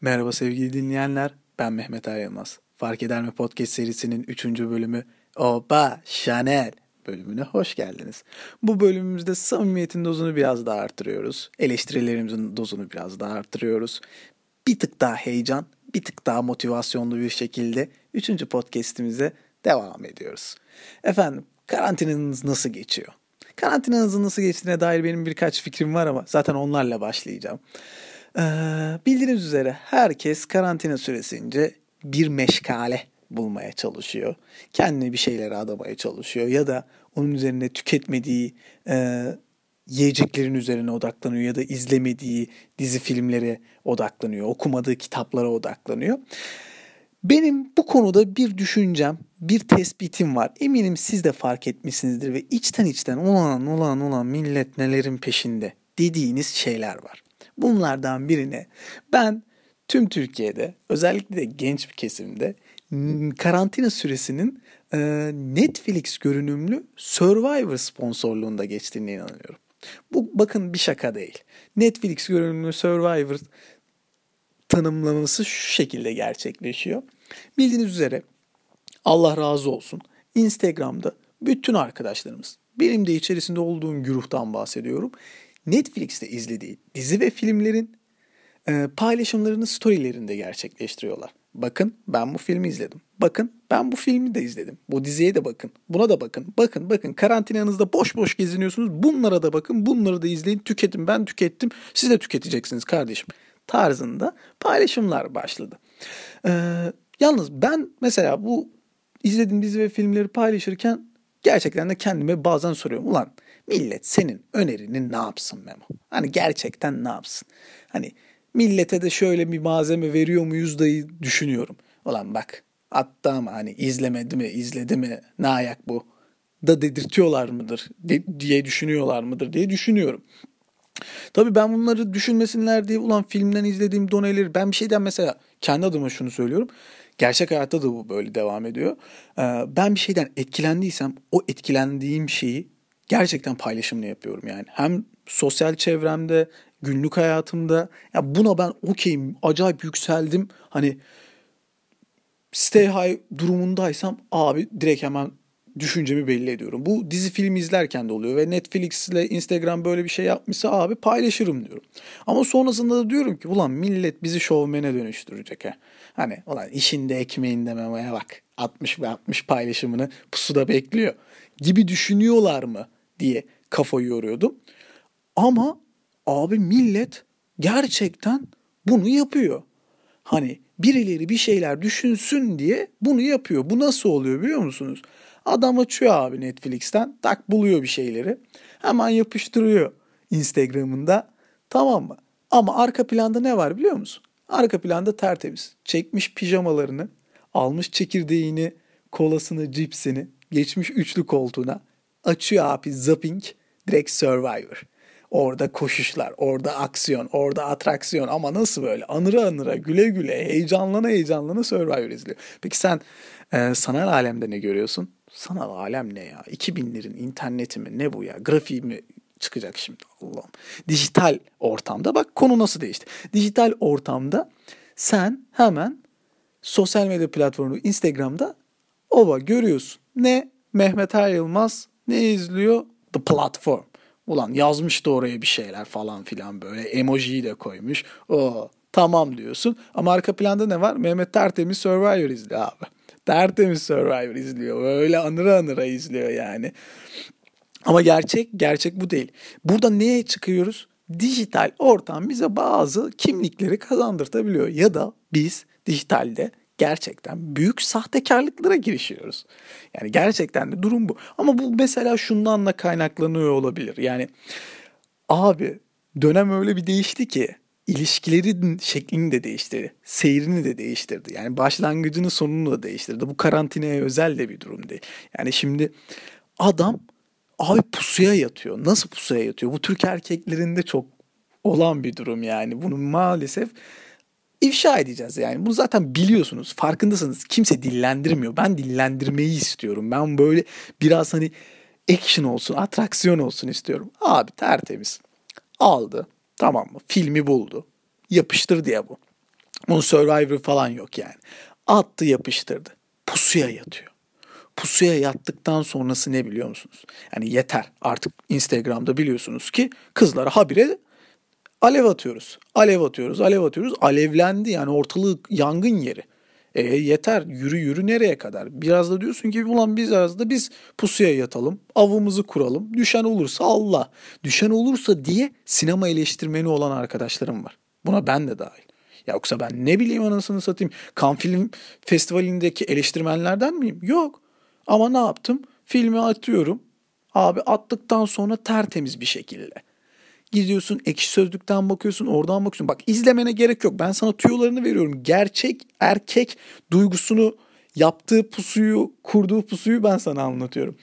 Merhaba sevgili dinleyenler, ben Mehmet Ayyılmaz. Fark Eder mi Podcast serisinin 3. bölümü Oba Chanel bölümüne hoş geldiniz. Bu bölümümüzde samimiyetin dozunu biraz daha artırıyoruz. Eleştirilerimizin dozunu biraz daha artırıyoruz. Bir tık daha heyecan, bir tık daha motivasyonlu bir şekilde 3. podcastimize devam ediyoruz. Efendim, karantinanız nasıl geçiyor? Karantinanızın nasıl geçtiğine dair benim birkaç fikrim var ama zaten onlarla başlayacağım. Ee, bildiğiniz üzere herkes karantina süresince bir meşgale bulmaya çalışıyor. Kendine bir şeylere adamaya çalışıyor ya da onun üzerine tüketmediği e, yiyeceklerin üzerine odaklanıyor ya da izlemediği dizi filmlere odaklanıyor, okumadığı kitaplara odaklanıyor. Benim bu konuda bir düşüncem, bir tespitim var. Eminim siz de fark etmişsinizdir ve içten içten ulan ulan ulan millet nelerin peşinde dediğiniz şeyler var. Bunlardan birine ben tüm Türkiye'de özellikle de genç bir kesimde karantina süresinin e, Netflix görünümlü Survivor sponsorluğunda geçtiğine inanıyorum. Bu bakın bir şaka değil. Netflix görünümlü Survivor tanımlaması şu şekilde gerçekleşiyor. Bildiğiniz üzere Allah razı olsun Instagram'da bütün arkadaşlarımız benim de içerisinde olduğum güruhtan bahsediyorum. Netflix'te izlediği dizi ve filmlerin e, paylaşımlarını storylerinde gerçekleştiriyorlar. Bakın ben bu filmi izledim. Bakın ben bu filmi de izledim. Bu diziye de bakın. Buna da bakın. Bakın bakın karantinanızda boş boş geziniyorsunuz. Bunlara da bakın. Bunları da izleyin. Tüketin. Ben tükettim. Siz de tüketeceksiniz kardeşim. Tarzında paylaşımlar başladı. Ee, yalnız ben mesela bu izlediğim dizi ve filmleri paylaşırken gerçekten de kendime bazen soruyorum. Ulan millet senin önerini ne yapsın Memo? Hani gerçekten ne yapsın? Hani millete de şöyle bir malzeme veriyor muyuz da düşünüyorum. Ulan bak attı ama hani izlemedi mi izledi mi ne ayak bu da dedirtiyorlar mıdır diye düşünüyorlar mıdır diye düşünüyorum. Tabii ben bunları düşünmesinler diye ulan filmden izlediğim doneleri ben bir şeyden mesela kendi adıma şunu söylüyorum. Gerçek hayatta da bu böyle devam ediyor. Ee, ben bir şeyden etkilendiysem o etkilendiğim şeyi gerçekten paylaşımla yapıyorum yani. Hem sosyal çevremde, günlük hayatımda ya buna ben okeyim, acayip yükseldim. Hani stay high durumundaysam abi direkt hemen düşüncemi belli ediyorum. Bu dizi film izlerken de oluyor ve Netflix ile Instagram böyle bir şey yapmışsa abi paylaşırım diyorum. Ama sonrasında da diyorum ki ulan millet bizi şovmene dönüştürecek ha. Hani ulan işinde ekmeğinde memaya bak 60 ve 60 paylaşımını pusuda bekliyor gibi düşünüyorlar mı diye kafayı yoruyordum. Ama abi millet gerçekten bunu yapıyor. Hani birileri bir şeyler düşünsün diye bunu yapıyor. Bu nasıl oluyor biliyor musunuz? Adam açıyor abi Netflix'ten tak buluyor bir şeyleri. Hemen yapıştırıyor Instagram'ında tamam mı? Ama arka planda ne var biliyor musun? Arka planda tertemiz. Çekmiş pijamalarını, almış çekirdeğini, kolasını, cipsini, geçmiş üçlü koltuğuna. Açıyor abi zapping, direkt Survivor. Orada koşuşlar, orada aksiyon, orada atraksiyon ama nasıl böyle anıra anıra, güle güle, heyecanlana heyecanlana Survivor izliyor. Peki sen e, sanal alemde ne görüyorsun? Sanal alem ne ya? 2000'lerin interneti mi? Ne bu ya? Grafiği mi çıkacak şimdi? Allah'ım. Dijital ortamda bak konu nasıl değişti. Dijital ortamda sen hemen sosyal medya platformu Instagram'da ova görüyorsun. Ne Mehmet Er Yılmaz ne izliyor? The Platform. Ulan yazmış da oraya bir şeyler falan filan böyle emojiyi de koymuş. O tamam diyorsun. Ama arka planda ne var? Mehmet Tertemiz Survivor izliyor abi. Tertemiz Survivor izliyor. Öyle anıra anıra izliyor yani. Ama gerçek, gerçek bu değil. Burada neye çıkıyoruz? Dijital ortam bize bazı kimlikleri kazandırtabiliyor. Ya da biz dijitalde gerçekten büyük sahtekarlıklara girişiyoruz. Yani gerçekten de durum bu. Ama bu mesela şundan da kaynaklanıyor olabilir. Yani abi dönem öyle bir değişti ki ilişkilerin şeklini de değiştirdi. Seyrini de değiştirdi. Yani başlangıcını sonunu da değiştirdi. Bu karantinaya özel de bir durum değil. Yani şimdi adam abi pusuya yatıyor. Nasıl pusuya yatıyor? Bu Türk erkeklerinde çok olan bir durum yani. Bunu maalesef ifşa edeceğiz yani. Bunu zaten biliyorsunuz. Farkındasınız. Kimse dillendirmiyor. Ben dillendirmeyi istiyorum. Ben böyle biraz hani action olsun, atraksiyon olsun istiyorum. Abi tertemiz. Aldı. Tamam mı? Filmi buldu. Yapıştır diye bu. Bunun Survivor falan yok yani. Attı yapıştırdı. Pusuya yatıyor. Pusuya yattıktan sonrası ne biliyor musunuz? Yani yeter artık Instagram'da biliyorsunuz ki kızlara habire alev atıyoruz. Alev atıyoruz, alev atıyoruz. Alevlendi yani ortalık yangın yeri. E yeter yürü yürü nereye kadar? Biraz da diyorsun ki ulan biz biraz da biz pusuya yatalım. Avımızı kuralım. Düşen olursa Allah. Düşen olursa diye sinema eleştirmeni olan arkadaşlarım var. Buna ben de dahil. Ya yoksa ben ne bileyim anasını satayım. Kan Film Festivali'ndeki eleştirmenlerden miyim? Yok. Ama ne yaptım? Filmi atıyorum. Abi attıktan sonra tertemiz bir şekilde. Gidiyorsun ekşi sözlükten bakıyorsun oradan bakıyorsun. Bak izlemene gerek yok. Ben sana tüyolarını veriyorum. Gerçek erkek duygusunu yaptığı pusuyu, kurduğu pusuyu ben sana anlatıyorum.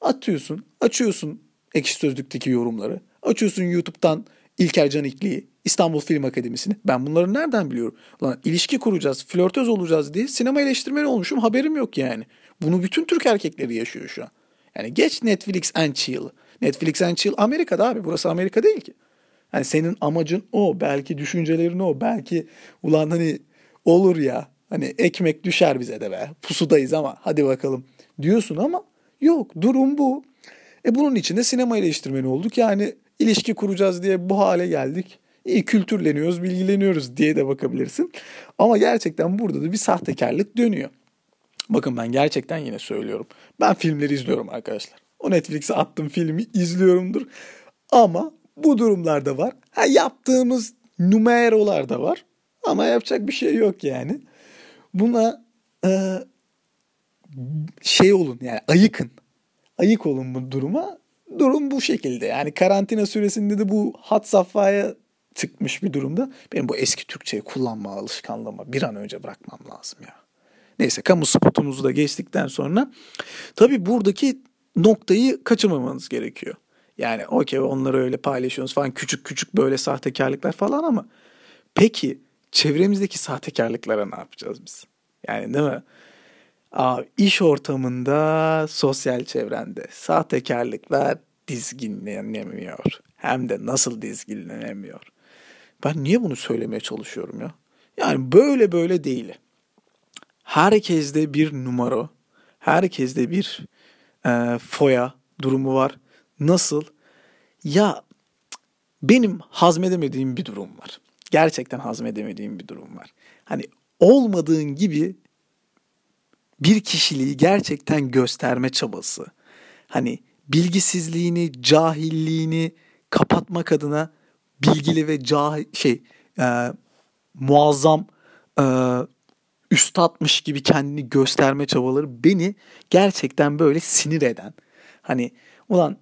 Atıyorsun, açıyorsun ekşi sözlükteki yorumları. Açıyorsun YouTube'dan İlker Canikli'yi, İstanbul Film Akademisi'ni. Ben bunları nereden biliyorum? Lan ilişki kuracağız, flörtöz olacağız diye sinema eleştirmeni olmuşum haberim yok yani. Bunu bütün Türk erkekleri yaşıyor şu an. Yani geç Netflix and chill. Netflix and chill Amerika'da abi. Burası Amerika değil ki. Yani senin amacın o. Belki düşüncelerin o. Belki ulan hani olur ya. Hani ekmek düşer bize de be. Pusudayız ama hadi bakalım diyorsun ama yok durum bu. E bunun için de sinema eleştirmeni olduk. Yani ilişki kuracağız diye bu hale geldik. İyi kültürleniyoruz, bilgileniyoruz diye de bakabilirsin. Ama gerçekten burada da bir sahtekarlık dönüyor. Bakın ben gerçekten yine söylüyorum. Ben filmleri izliyorum arkadaşlar. O Netflix'e attığım filmi izliyorumdur. Ama bu durumlarda var. Ha, yaptığımız numerolar da var. Ama yapacak bir şey yok yani. Buna e, şey olun yani ayıkın. Ayık olun bu duruma. Durum bu şekilde. Yani karantina süresinde de bu hat safhaya çıkmış bir durumda. Benim bu eski Türkçeyi kullanma alışkanlığıma bir an önce bırakmam lazım ya. Neyse kamu spotumuzu da geçtikten sonra tabii buradaki noktayı kaçırmamanız gerekiyor. Yani okey onları öyle paylaşıyorsunuz falan küçük küçük böyle sahtekarlıklar falan ama peki çevremizdeki sahtekarlıklara ne yapacağız biz? Yani değil mi? Aa, iş ortamında, sosyal çevrende sahtekarlıklar dizginlenemiyor. Hem de nasıl dizginlenemiyor. Ben niye bunu söylemeye çalışıyorum ya? Yani böyle böyle değil. Herkeste bir numara, herkeste bir e, foya durumu var. Nasıl? Ya benim hazmedemediğim bir durum var. Gerçekten hazmedemediğim bir durum var. Hani olmadığın gibi bir kişiliği gerçekten gösterme çabası. Hani bilgisizliğini, cahilliğini kapatmak adına bilgili ve cahil şey e, muazzam e, üstatmış gibi kendini gösterme çabaları beni gerçekten böyle sinir eden. Hani ulan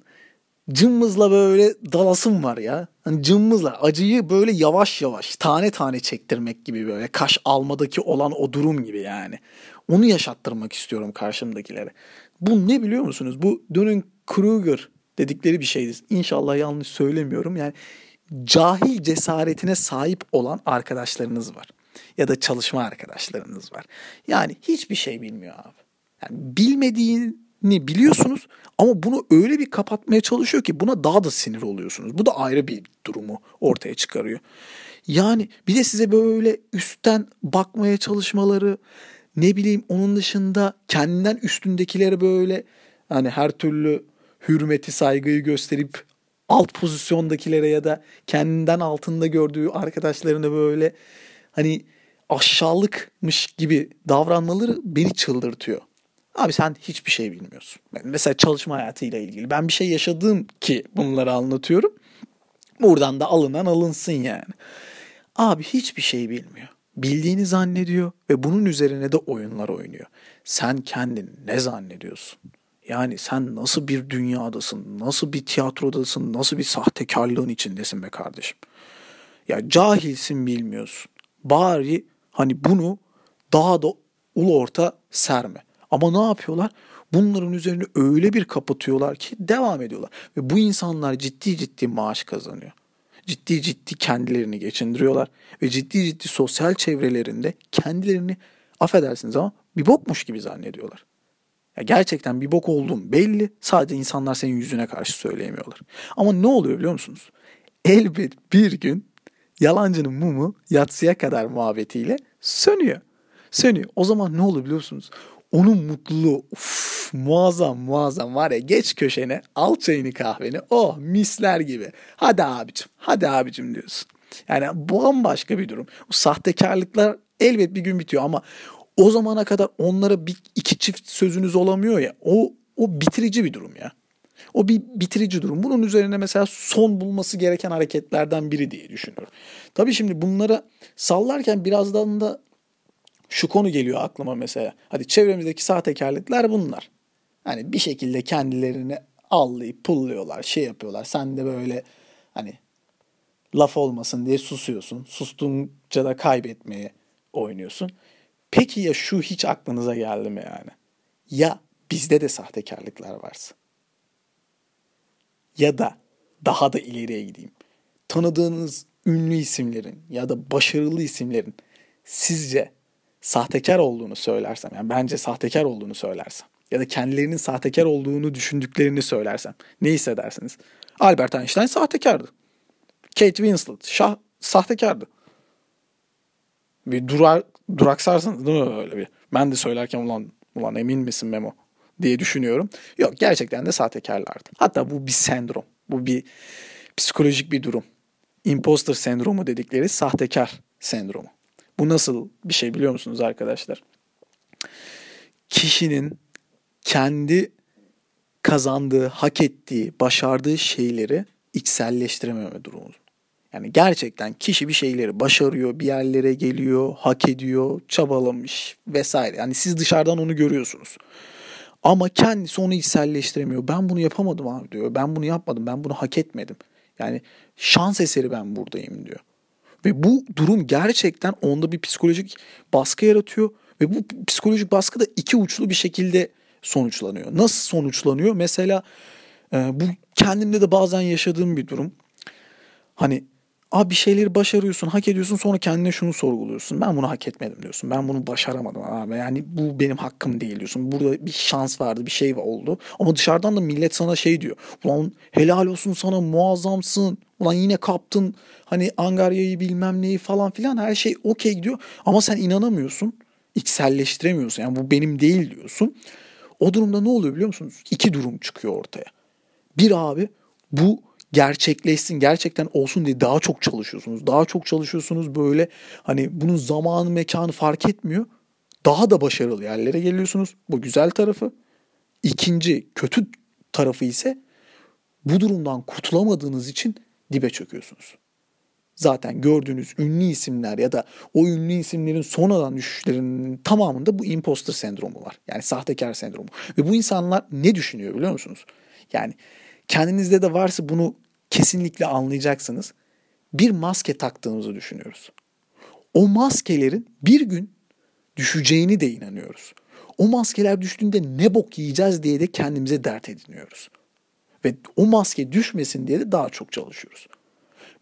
cımbızla böyle dalasım var ya. Hani cımbızla acıyı böyle yavaş yavaş tane tane çektirmek gibi böyle kaş almadaki olan o durum gibi yani. Onu yaşattırmak istiyorum karşımdakilere. Bu ne biliyor musunuz? Bu Dunning Kruger dedikleri bir şeydir. İnşallah yanlış söylemiyorum. Yani cahil cesaretine sahip olan arkadaşlarınız var ya da çalışma arkadaşlarınız var. Yani hiçbir şey bilmiyor abi. Yani bilmediğini biliyorsunuz ama bunu öyle bir kapatmaya çalışıyor ki buna daha da sinir oluyorsunuz. Bu da ayrı bir durumu ortaya çıkarıyor. Yani bir de size böyle üstten bakmaya çalışmaları ne bileyim onun dışında kendinden üstündekilere böyle hani her türlü hürmeti saygıyı gösterip alt pozisyondakilere ya da kendinden altında gördüğü arkadaşlarına böyle hani aşağılıkmış gibi davranmaları beni çıldırtıyor. Abi sen hiçbir şey bilmiyorsun. Mesela çalışma hayatıyla ilgili ben bir şey yaşadığım ki bunları anlatıyorum. Buradan da alınan alınsın yani. Abi hiçbir şey bilmiyor. Bildiğini zannediyor ve bunun üzerine de oyunlar oynuyor. Sen kendini ne zannediyorsun? Yani sen nasıl bir dünyadasın, nasıl bir tiyatrodasın, nasıl bir sahtekarlığın içindesin be kardeşim. Ya cahilsin bilmiyorsun. Bari hani bunu daha da ulu orta serme. Ama ne yapıyorlar? Bunların üzerine öyle bir kapatıyorlar ki devam ediyorlar. Ve bu insanlar ciddi ciddi maaş kazanıyor. Ciddi ciddi kendilerini geçindiriyorlar. Ve ciddi ciddi sosyal çevrelerinde kendilerini affedersiniz ama bir bokmuş gibi zannediyorlar. Ya gerçekten bir bok olduğun belli. Sadece insanlar senin yüzüne karşı söyleyemiyorlar. Ama ne oluyor biliyor musunuz? Elbet bir gün yalancının mumu yatsıya kadar muhabbetiyle sönüyor. Sönüyor. O zaman ne olur biliyorsunuz? Onun mutluluğu uf, muazzam muazzam var ya geç köşene al çayını kahveni oh misler gibi. Hadi abicim hadi abicim diyorsun. Yani bambaşka bir durum. O sahtekarlıklar elbet bir gün bitiyor ama o zamana kadar onlara bir iki çift sözünüz olamıyor ya. O o bitirici bir durum ya. O bir bitirici durum. Bunun üzerine mesela son bulması gereken hareketlerden biri diye düşünüyorum. Tabii şimdi bunlara sallarken birazdan da şu konu geliyor aklıma mesela. Hadi çevremizdeki sahtekarlıklar bunlar. Hani bir şekilde kendilerini allayıp pulluyorlar, şey yapıyorlar. Sen de böyle hani laf olmasın diye susuyorsun. Sustunca da kaybetmeye oynuyorsun. Peki ya şu hiç aklınıza geldi mi yani? Ya bizde de sahtekarlıklar varsa? Ya da daha da ileriye gideyim. Tanıdığınız ünlü isimlerin ya da başarılı isimlerin sizce sahtekar olduğunu söylersem yani bence sahtekar olduğunu söylersem ya da kendilerinin sahtekar olduğunu düşündüklerini söylersem ne hissedersiniz? Albert Einstein sahtekardı. Kate Winslet şah, sahtekardı. Bir durar, duraksarsınız değil mi öyle bir? Ben de söylerken ulan, ulan emin misin Memo diye düşünüyorum. Yok gerçekten de sahtekarlardı. Hatta bu bir sendrom. Bu bir psikolojik bir durum. Imposter sendromu dedikleri sahtekar sendromu. Bu nasıl bir şey biliyor musunuz arkadaşlar? Kişinin kendi kazandığı, hak ettiği, başardığı şeyleri içselleştirememe durumu. Yani gerçekten kişi bir şeyleri başarıyor, bir yerlere geliyor, hak ediyor, çabalamış vesaire. Yani siz dışarıdan onu görüyorsunuz. Ama kendisi onu içselleştiremiyor. Ben bunu yapamadım abi diyor. Ben bunu yapmadım. Ben bunu hak etmedim. Yani şans eseri ben buradayım diyor. Ve bu durum gerçekten onda bir psikolojik baskı yaratıyor. Ve bu psikolojik baskı da iki uçlu bir şekilde sonuçlanıyor. Nasıl sonuçlanıyor? Mesela e, bu kendimde de bazen yaşadığım bir durum. Hani Abi bir şeyleri başarıyorsun, hak ediyorsun sonra kendine şunu sorguluyorsun. Ben bunu hak etmedim diyorsun. Ben bunu başaramadım abi. Yani bu benim hakkım değil diyorsun. Burada bir şans vardı, bir şey oldu. Ama dışarıdan da millet sana şey diyor. Ulan helal olsun sana muazzamsın. Ulan yine kaptın hani Angarya'yı bilmem neyi falan filan her şey okey gidiyor. Ama sen inanamıyorsun. İçselleştiremiyorsun. Yani bu benim değil diyorsun. O durumda ne oluyor biliyor musunuz? İki durum çıkıyor ortaya. Bir abi bu gerçekleşsin, gerçekten olsun diye daha çok çalışıyorsunuz. Daha çok çalışıyorsunuz böyle hani bunun zamanı, mekanı fark etmiyor. Daha da başarılı yerlere geliyorsunuz. Bu güzel tarafı. İkinci kötü tarafı ise bu durumdan kurtulamadığınız için dibe çöküyorsunuz. Zaten gördüğünüz ünlü isimler ya da o ünlü isimlerin sonradan düşüşlerinin tamamında bu imposter sendromu var. Yani sahtekar sendromu. Ve bu insanlar ne düşünüyor biliyor musunuz? Yani kendinizde de varsa bunu kesinlikle anlayacaksınız. Bir maske taktığımızı düşünüyoruz. O maskelerin bir gün düşeceğini de inanıyoruz. O maskeler düştüğünde ne bok yiyeceğiz diye de kendimize dert ediniyoruz. Ve o maske düşmesin diye de daha çok çalışıyoruz.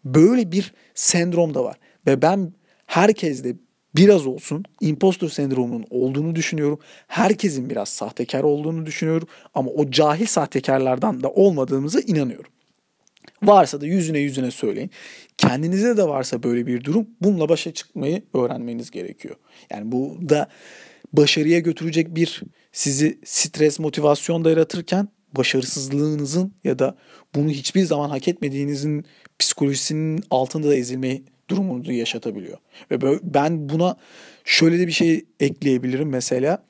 Böyle bir sendrom da var. Ve ben herkeste biraz olsun impostor sendromunun olduğunu düşünüyorum. Herkesin biraz sahtekar olduğunu düşünüyorum. Ama o cahil sahtekarlardan da olmadığımıza inanıyorum. Varsa da yüzüne yüzüne söyleyin. Kendinize de varsa böyle bir durum bununla başa çıkmayı öğrenmeniz gerekiyor. Yani bu da başarıya götürecek bir sizi stres, motivasyon da yaratırken başarısızlığınızın ya da bunu hiçbir zaman hak etmediğinizin psikolojisinin altında da ezilmeyi durumunu yaşatabiliyor. Ve ben buna şöyle de bir şey ekleyebilirim mesela.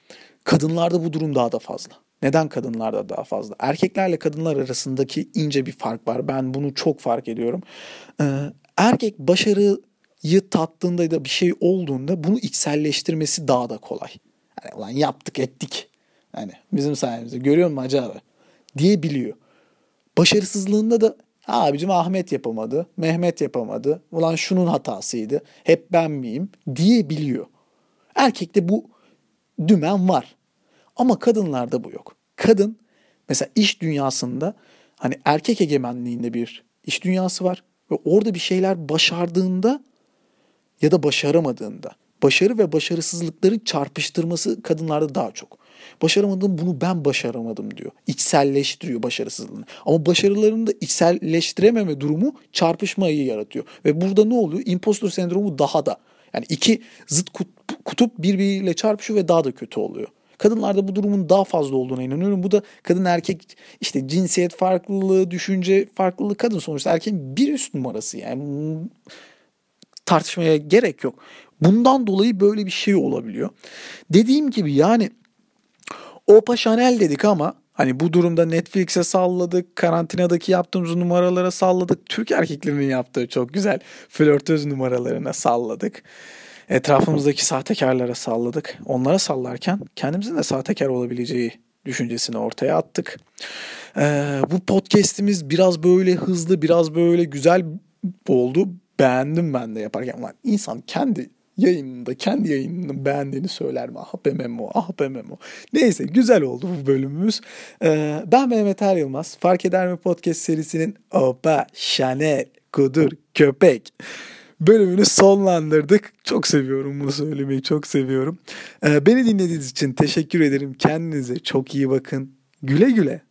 Kadınlarda bu durum daha da fazla. Neden kadınlarda daha fazla? Erkeklerle kadınlar arasındaki ince bir fark var. Ben bunu çok fark ediyorum. Ee, erkek başarıyı tattığında ya da bir şey olduğunda bunu içselleştirmesi daha da kolay. Yani ulan yaptık ettik. Yani bizim sayemizde görüyor musun acaba? Diyebiliyor. Başarısızlığında da abicim Ahmet yapamadı, Mehmet yapamadı. Ulan şunun hatasıydı. Hep ben miyim? Diyebiliyor. Erkekte bu dümen var. Ama kadınlarda bu yok. Kadın mesela iş dünyasında hani erkek egemenliğinde bir iş dünyası var ve orada bir şeyler başardığında ya da başaramadığında başarı ve başarısızlıkların çarpıştırması kadınlarda daha çok. Başaramadım bunu ben başaramadım diyor. İçselleştiriyor başarısızlığını. Ama başarılarını da içselleştirememe durumu çarpışmayı yaratıyor. Ve burada ne oluyor? Impostor sendromu daha da. Yani iki zıt kutup birbiriyle çarpışıyor ve daha da kötü oluyor. Kadınlarda bu durumun daha fazla olduğuna inanıyorum. Bu da kadın erkek işte cinsiyet farklılığı, düşünce farklılığı kadın sonuçta erkeğin bir üst numarası yani tartışmaya gerek yok. Bundan dolayı böyle bir şey olabiliyor. Dediğim gibi yani Opa Chanel dedik ama hani bu durumda Netflix'e salladık, karantinadaki yaptığımız numaralara salladık, Türk erkeklerinin yaptığı çok güzel flörtöz numaralarına salladık. Etrafımızdaki sahtekarlara salladık. Onlara sallarken kendimizin de sahtekar olabileceği düşüncesini ortaya attık. Ee, bu podcast'imiz biraz böyle hızlı, biraz böyle güzel oldu. Beğendim ben de yaparken. Lan insan kendi yayınında, kendi yayınını beğendiğini söyler mi? Ah be Memo, ah be Memo. Neyse güzel oldu bu bölümümüz. Ee, ben Mehmet Er Yılmaz. Fark Eder mi Podcast serisinin Opa, Chanel, Kudur, Köpek bölümünü sonlandırdık. Çok seviyorum bunu söylemeyi çok seviyorum. Ee, beni dinlediğiniz için teşekkür ederim. Kendinize çok iyi bakın. Güle güle.